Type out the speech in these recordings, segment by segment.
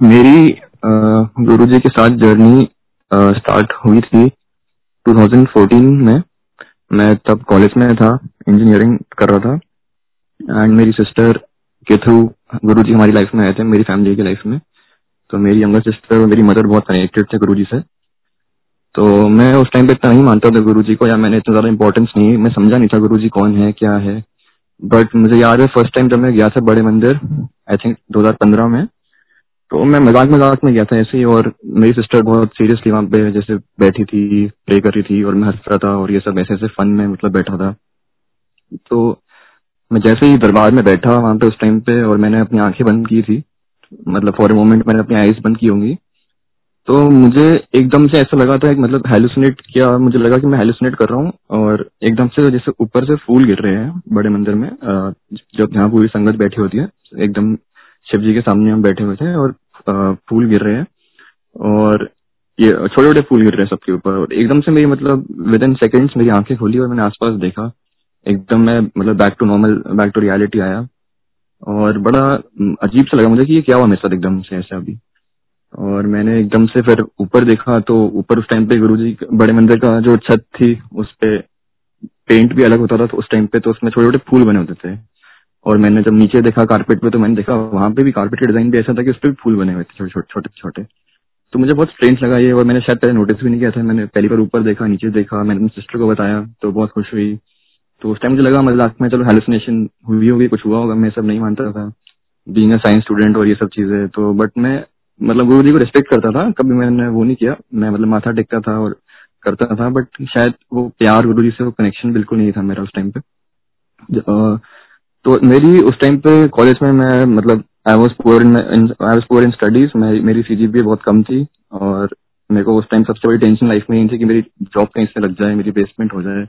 मेरी गुरु जी के साथ जर्नी स्टार्ट हुई थी 2014 में। मैं तब कॉलेज में था इंजीनियरिंग कर रहा था। एंड मेरी सिस्टर के थ्रू गुरु जी हमारी लाइफ में आए थे, मेरी फैमिली की लाइफ में। तो मेरी यंगर सिस्टर और मेरी मदर बहुत कनेक्टेड थे गुरु जी से। तो मैं उस टाइम पे इतना नहीं मानता था गुरु जी को, या मैंने इतना ज़्यादा इंपॉर्टेंस नहीं, मैं समझा नहीं था गुरु जी कौन है, क्या है। बट मुझे याद है फ़र्स्ट टाइम जब मैं गया था बड़े मंदिर आई थिंक 2015 में। तो मैं मज़ाक मज़ाक में गया था ऐसे ही और मेरी सिस्टर बहुत सीरियसली वहाँ पे जैसे बैठी थी प्रे कर रही थी और मैं हंस रहा था और ये सब ऐसे ऐसे फन में मतलब बैठा था। तो मैं जैसे ही दरबार में बैठा वहाँ पे उस टाइम पे और मैंने अपनी आँखें बंद की थी मतलब फॉर ए मोमेंट मैंने अपनी आईज बंद की होंगी तो मुझे एकदम से ऐसा लगा था मतलब हेलुसिनेट किया मुझे लगा कि मैं हेलुसिनेट कर रहा हूँ और एकदम से जैसे ऊपर से फूल गिर रहे हैं बड़े मंदिर में जब यहाँ पूरी संगत बैठी होती है, एकदम शिव जी के सामने हम बैठे हुए थे और फूल गिर रहे हैं। और ये छोटे छोटे फूल गिर रहे हैं सबके ऊपर। और एकदम से मेरी मतलब विद इन सेकेंड्स मेरी आँखें खोली और मैंने आसपास देखा। एकदम मैं मतलब back to normal back to reality आया। और बड़ा अजीब सा लगा मुझे कि ये क्या हुआ मेरे साथ एकदम से ऐसा अभी। और मैंने एकदम से फिर ऊपर देखा तो ऊपर उस टाइम पे गुरु जी बड़े मंदिर का जो छत थी, उस पे पेंट भी अलग होता था तो उस टाइम पे तो उसमें छोटे छोटे फूल बने होते थे। और मैंने जब नीचे देखा कारपेट पे तो मैंने देखा वहाँ पे भी कारपेट के डिज़ाइन भी ऐसा था कि उस पर भी फूल बने हुए थे, छोटे छोटे छोटे तो मुझे बहुत स्ट्रेंज लगा ये, और मैंने शायद पहले नोटिस भी नहीं किया था। मैंने पहली बार ऊपर देखा, नीचे देखा, मैंने अपनी सिस्टर को बताया तो बहुत खुश हुई। तो उस टाइम मुझे लगा मज़ाक में चलो हेलुसिनेशन हुई होगी, कुछ हुआ होगा, मैं सब नहीं मानता था। बींग साइंस स्टूडेंट और ये सब चीज़ें तो बट मैं मतलब गुरु जी को रिस्पेक्ट करता था, कभी मैंने वो नहीं किया। मैं मतलब माथा टेकता था और करता था बट शायद वो प्यार गुरु जी से वो कनेक्शन बिल्कुल नहीं था मेरा उस टाइम पे। तो मेरी उस टाइम पे कॉलेज में मैं मतलब I was poor in I poor in studies मेरी सीजी भी बहुत कम थी और मेरे को उस टाइम सबसे बड़ी टेंशन लाइफ में थी कि मेरी जॉब कहीं से लग जाए, मेरी बेसमेंट हो जाए।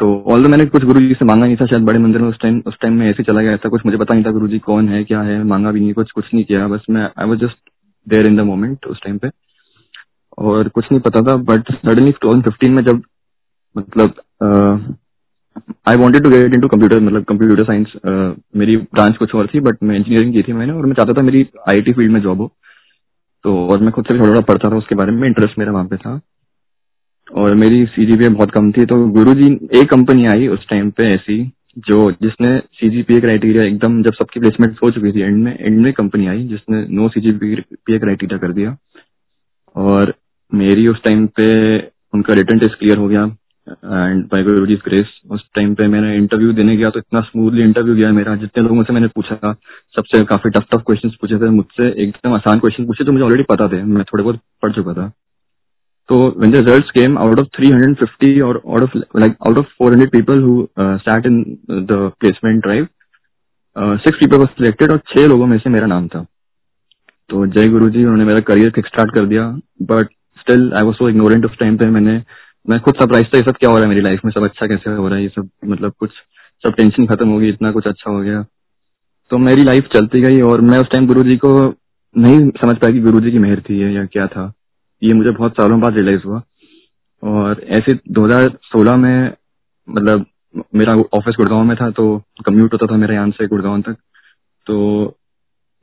तो ऑल मैंने कुछ गुरु जी से मांगा नहीं था, शायद बड़े मंदिर में उस टाइम उस टाइम में ऐसे चला गया था, कुछ मुझे पता नहीं था गुरु जी कौन है, क्या है, मांगा भी नहीं, कुछ कुछ नहीं किया। बस मैं I was just there in the moment उस टाइम पे। और कुछ नहीं पता था बट सडनली फिफ्टीन में जब मतलब I wanted to get in to computer मतलब कंप्यूटर साइंस मेरी ब्रांच कुछ और थी बट मैं इंजीनियरिंग की थी मैंने, और मैं चाहता था मेरी आई फ़ील्ड में जॉब हो। तो और मैं खुद से थोड़ा थोड़ा पढ़ता था, उसके बारे में इंटरेस्ट मेरा वहाँ पे था। और मेरी सीजीपीए बहुत कम थी तो गुरु जी एक कंपनी आई उस टाइम पे ऐसी, जो जिसने सीजीपीए क्राइटेरिया एकदम जब सबकी प्लेसमेंट हो चुकी थी एंड में एंड में कंपनी आई, जिसने नो सी सीजीपीए क्राइटेरिया कर दिया। और मेरी उस टाइम पे उनका रिटर्न टेस्ट क्लियर हो गया। And bye Guru ji grace उस टाइम पे मैंने इंटरव्यू देने गया तो इतना स्मूथली इंटरव्यू गया मेरा। जितने लोगों से मैंने पूछा सबसे काफ़ी टफ टफ क्वेश्चंस पूछे थे। मुझसे एकदम आसान क्वेश्चन पूछे जो मुझे ऑलरेडी पता थे। मैं थोड़े बहुत पढ़ चुका था। तो when the results came out of 350 or out of like out of 400 people who uh, sat in the placement drive uh, six people were selected और छह लोगों में से मेरा नाम था। तो जय गुरु जी उन्होंने मेरा करियर स्टार्ट कर दिया। But still I was so ignorant उस टाइम पे मैंने मैं खुद सरप्राइज़ था ये सब क्या हो रहा है मेरी लाइफ में? सब अच्छा कैसे हो रहा है? ये सब मतलब कुछ, सब टेंशन खत्म हो गई, इतना कुछ अच्छा हो गया। तो मेरी लाइफ चलती गई और मैं उस टाइम गुरु जी को नहीं समझ पाया कि गुरु जी की मेहर थी या क्या था। ये मुझे बहुत सालों बाद रियलाइज़ हुआ। और ऐसे 2016 में मतलब मेरा ऑफ़िस गुड़गांव में था तो कम्यूट होता था मेरे यहाँ से गुड़गांव तक। तो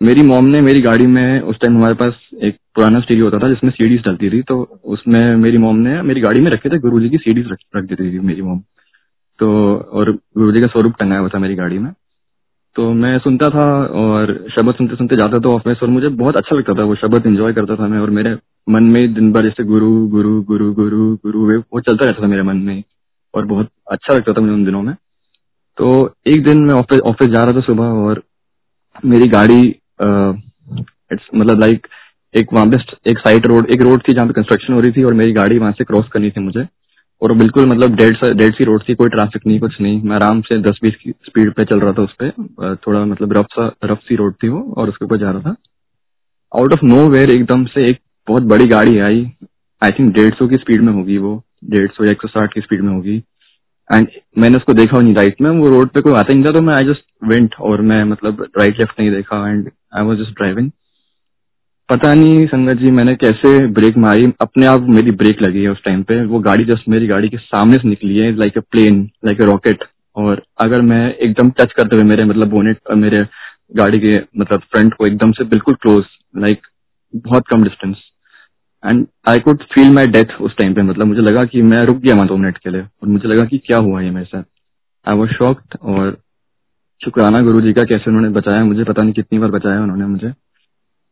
मेरी मॉम ने मेरी गाड़ी में उस टाइम हमारे पास एक पुराना स्टीरियो होता था जिसमें सीडीज डलती थी तो उसमें मेरी मॉम ने मेरी गाड़ी में रखे थे गुरु जी की सीडीज रख, देती थी मेरी मॉम तो और गुरु जी का स्वरूप टंगाया हुआ था मेरी गाड़ी में। तो मैं सुनता था और शब्द सुनते सुनते जाता था ऑफ़िस और मुझे बहुत अच्छा लगता था वो शब्द इंजॉय करता था मैं और मेरे मन में दिन भर जैसे गुरु गुरु गुरु गुरु गुरु वे वो चलता रहता था मेरे मन में और बहुत अच्छा लगता था मुझे उन दिनों में। तो एक दिन मैं ऑफ़िस ऑफ़िस जा रहा था सुबह और मेरी गाड़ी मतलब लाइक एक वहाँ पे एक साइड रोड एक रोड थी जहाँ पे कंस्ट्रक्शन हो रही थी और मेरी गाड़ी वहाँ से क्रॉस करनी थी मुझे। और बिल्कुल मतलब डेढ़ डेढ़ सी रोड थी, कोई ट्रैफ़िक नहीं, कुछ नहीं। मैं आराम से दस बीस की स्पीड पे चल रहा था उस पर थोड़ा मतलब रफ सा रफ सी रोड थी वो और उसके ऊपर जा रहा था। आउट ऑफ़ नो वेयर एकदम से एक बहुत बड़ी गाड़ी आई। आई थिंक डेढ़ सौ की स्पीड में होगी वो। डेढ़ सौ या एक सौ साठ की स्पीड में होगी। एंड मैंने उसको देखा नहीं राइट में वो रोड पे कोई आता नहीं था तो मैं आई जस्ट वेंट और मैं मतलब राइट लेफ़्ट नहीं देखा and I was just driving पता नहीं, संगत जी, मैंने कैसे ब्रेक मारी। अपने आप मेरी ब्रेक लगी है उस टाइम पे। वो गाड़ी जस्ट मेरी गाड़ी के सामने से निकली है like a plane like a rocket और अगर मैं एकदम टच करते हुए मेरे मतलब बोनेट मेरे गाड़ी के मतलब फ्रंट को एकदम से बिल्कुल क्लोज लाइक बहुत कम distance and I could feel my death उस टाइम पे मतलब मुझे लगा कि मैं रुक गया वहाँ दो मिनट के लिए। और मुझे लगा कि क्या हुआ ये मेरे साथ। आई वॉज़ शॉक्ड और शुक्राना गुरु जी का कैसे उन्होंने बचाया, मुझे पता नहीं कितनी बार बचाया उन्होंने मुझे।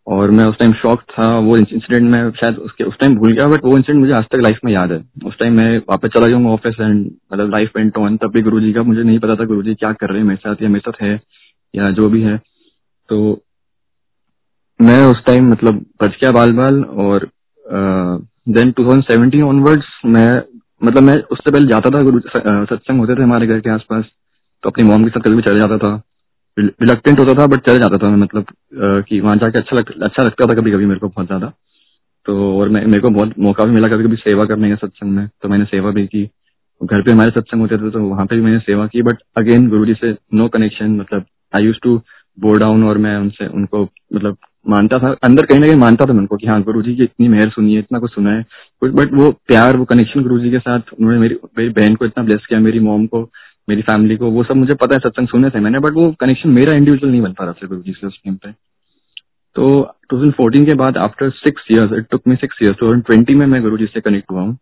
और मैं उस टाइम शॉक था, वो इंसिडेंट में शायद उसके, उस टाइम भूल गया बट वो इंसिडेंट मुझे आज तक लाइफ में याद है। उस टाइम मैं वापस चला जाऊँगा ऑफ़िस एंड मतलब लाइफ वेंट ऑन तब भी गुरु जी का मुझे नहीं पता था गुरु जी क्या कर रहे हैं मेरे साथ, या मेरे साथ है, या जो भी है। तो मैं उस टाइम मतलब बच गया बाल बाल और then two thousand seventeen onwards मैं मतलब मैं उससे पहले जाता था सत्संग होते थे हमारे घर के आसपास तो अपनी मॉम के साथ कभी चले जाता था। रिलक्टेंट होता था बट चले जाता था मतलब कि वहाँ जाके अच्छा लग, अच्छा लगता था कभी कभी मेरे को बहुत ज़्यादा। तो और मैं मेरे को बहुत मौका भी मिला कभी कभी सेवा करने का सत्संग में तो मैंने सेवा भी की। घर पे हमारे सत्संग होते थे तो वहाँ पे भी मैंने सेवा की बट अगेन गुरु जी से नो कनेक्शन मतलब I use to bow down और मैं उनसे उनको मतलब मानता था। अंदर कहीं ना कहीं मानता था उनको कि हाँ गुरु जी की इतनी मेहर सुनी है इतना कुछ सुना है। बट वो प्यार वो कनेक्शन गुरु जी के साथ उन्होंने मेरी मेरी बहन को इतना ब्लेस किया मेरी मॉम को मेरी फैमिली को वो सब मुझे पता है सत्संग सुने थे मैंने बट वो कनेक्शन मेरा इंडिविजुअल नहीं बन पा रहा था गुरु जी से उस टाइम पे। तो 2014 के बाद after six years it took me six years to twenty में मैं गुरु जी से कनेक्ट हुआ हूँ।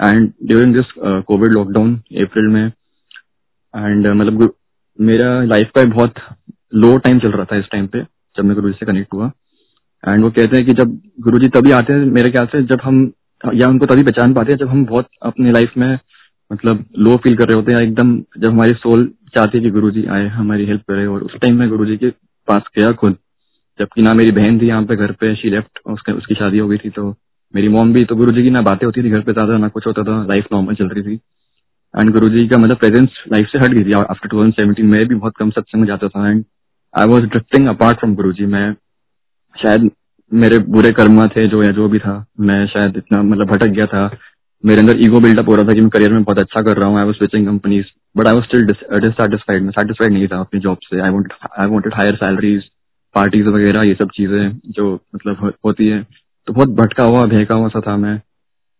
And during this covid lockdown April में एंड uh, मतलब मेरा लाइफ का बहुत लो टाइम चल रहा था इस टाइम पे जब मैं गुरु जी से कनेक्ट हुआ। एंड वो कहते हैं कि जब गुरु जी तभी आते हैं मेरे ख्याल से, जब हम, या उनको तभी पहचान पाते हैं जब हम बहुत अपनी लाइफ में मतलब लो फील कर रहे होते हैं एकदम जब हमारी सोल चाहती है कि गुरु जी आए, हमारी हेल्प करे और उस टाइम में गुरु जी के पास गया खुद। जबकि ना मेरी बहन थी यहाँ पे घर पे शी लेफ़्ट उसके, उसकी शादी हो गई थी तो मेरी मॉम भी तो गुरु जी की ना बातें होती थी घर पे ज़्यादा, ना कुछ होता था लाइफ नॉर्मल चल रही थी। एंड गुरु जी का मतलब प्रेजेंस लाइफ से हट गई थी। आफ्टर टू थाउज़ेंड मैं भी बहुत कम सत्संग जाता था। And I was drifting apart from Guru ji मैं शायद मेरे बुरे कर्मा थे जो या जो भी था, मैं शायद इतना मतलब भटक गया था। मेरे अंदर ईगो बिल्डअप हो रहा था कि मैं करियर में बहुत अच्छा कर रहा हूँ I was switching companies but I was still dissatisfied मैं सेटिस्फाइड नहीं था अपनी जॉब से। I wanted I wanted higher salaries parties वगैरह, ये सब चीज़ें जो मतलब होती है। तो बहुत भटका हुआ, भेका हुआ सा था मैं।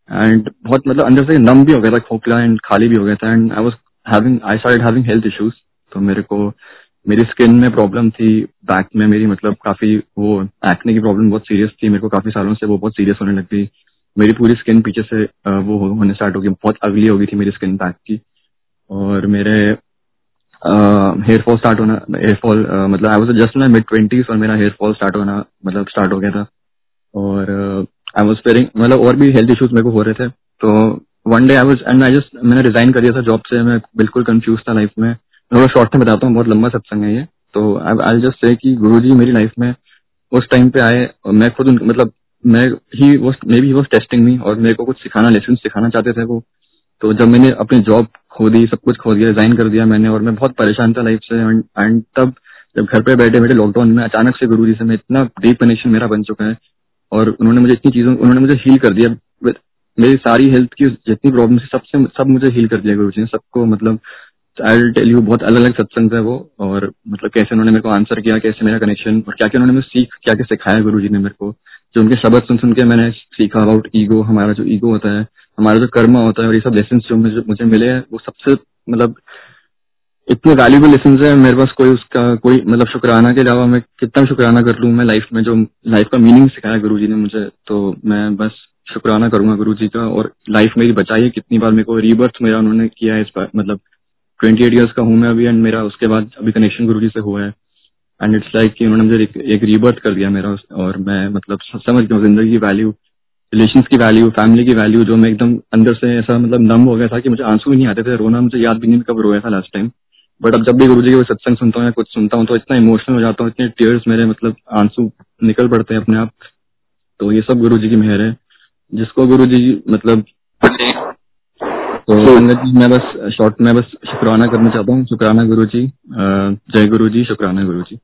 एंड बहुत मतलब अंदर से नम भी हो गया था, खोखला एंड खाली भी हो गया था। And I was having I having health issues तो मेरे को मेरी स्किन में प्रॉब्लम थी बैक में मेरी मतलब काफ़ी वो एक्ने की प्रॉब्लम बहुत सीरियस थी, मेरे को काफ़ी सालों से वो बहुत सीरियस होने लग गई। मेरी पूरी स्किन पीछे से वो होने स्टार्ट हो गई, बहुत अगली हो गई थी मेरी स्किन बैक की। और मेरे हेयर फॉल स्टार्ट होना हेयर फॉल मतलब I was just mid twenties और मेरा हेयर फॉल स्टार्ट होना मतलब स्टार्ट हो गया था। और आई वाज फेयरिंग मतलब और भी हेल्थ इश्यूज़ मेरे को हो रहे थे। तो one day I was and I just मैंने रिजाइन कर दिया था जॉब से, मैं बिल्कुल कंफ्यूज था लाइफ में। थोड़ा शॉर्ट में बताता हूँ, बहुत लंबा सत्संग है ये। तो आई जस्ट से कि गुरु जी मेरी लाइफ में उस टाइम पे आए और मैं खुद मतलब मैं ही वो maybe was testing me और मेरे को कुछ सिखाना लेसन सिखाना चाहते थे वो। तो जब मैंने अपनी जॉब खो दी, सब कुछ खो दिया रिजाइन कर दिया मैंने और मैं बहुत परेशान था लाइफ से एंड तब जब घर पे बैठे बैठे लॉकडाउन में अचानक से गुरु जी से मैं इतना डीप कनेक्शन मेरा बन चुका है और उन्होंने मुझे इतनी चीज़ों, उन्होंने मुझे हील कर दिया। मेरी सारी हेल्थ की जितनी प्रॉब्लम थी, सबसे, सब मुझे हील कर दिया गुरु जी ने, सबको मतलब आई टेल यू बहुत अलग अलग सत्संग है वो और मतलब कैसे उन्होंने मेरे को आंसर किया, कैसे मेरा कनेक्शन और क्या क्या उन्होंने सीख क्या क्या सिखाया गुरु जी ने मेरे को, जो उनके शब्द सुन सुन के मैंने सीखा अबाउट ईगो हमारा जो ईगो होता है, हमारा जो कर्म होता है और ये सब लेसन जो मुझे मुझे मिले हैं, वो सबसे मतलब इतने वैल्यूबल लेसन है, मेरे पास कोई उसका कोई मतलब शुक्राना के अलावा मैं कितना शुक्राना कर लूँ, मैं लाइफ में जो लाइफ का मीनिंग सिखाया गुरु जी ने मुझे तो मैं बस शुक्राना करूँगा गुरु जी का और लाइफ मेरी बचाई है, कितनी बार मेरे को रीबर्थ मेरा उन्होंने किया है इस बार मतलब ट्वेंटी एट ईयर्स का हूँ मैं अभी एंड मेरा उसके बाद अभी कनेक्शन गुरु जी से हुआ है। एंड इट्स लाइक कि उन्होंने मुझे एक, एक रीबर्थ कर दिया मेरा और मैं मतलब समझ गया ज़िंदगी की वैल्यू रिलेशन की वैल्यू फैमिली की वैल्यू जो मैं एकदम अंदर से ऐसा मतलब नम हो गया था कि मुझे आँसू ही नहीं आते थे रोना मुझे याद भी नहीं कब रोया था लास्ट टाइम बट अब जब भी गुरु जी के सत्संग सुनता हूँ या कुछ सुनता हूँ तो इतना इमोशनल हो जाता हूँ इतने टीयर्स मेरे मतलब आँसू निकल पड़ते हैं अपने आप। तो ये सब गुरु जी की मेहर है जिसको गुरु जी मतलब तो संगत जी मैं बस शॉर्ट में बस शुक्राना करना चाहता हूँ। शुक्राना गुरु जी जय गुरु जी शुक्राना गुरु जी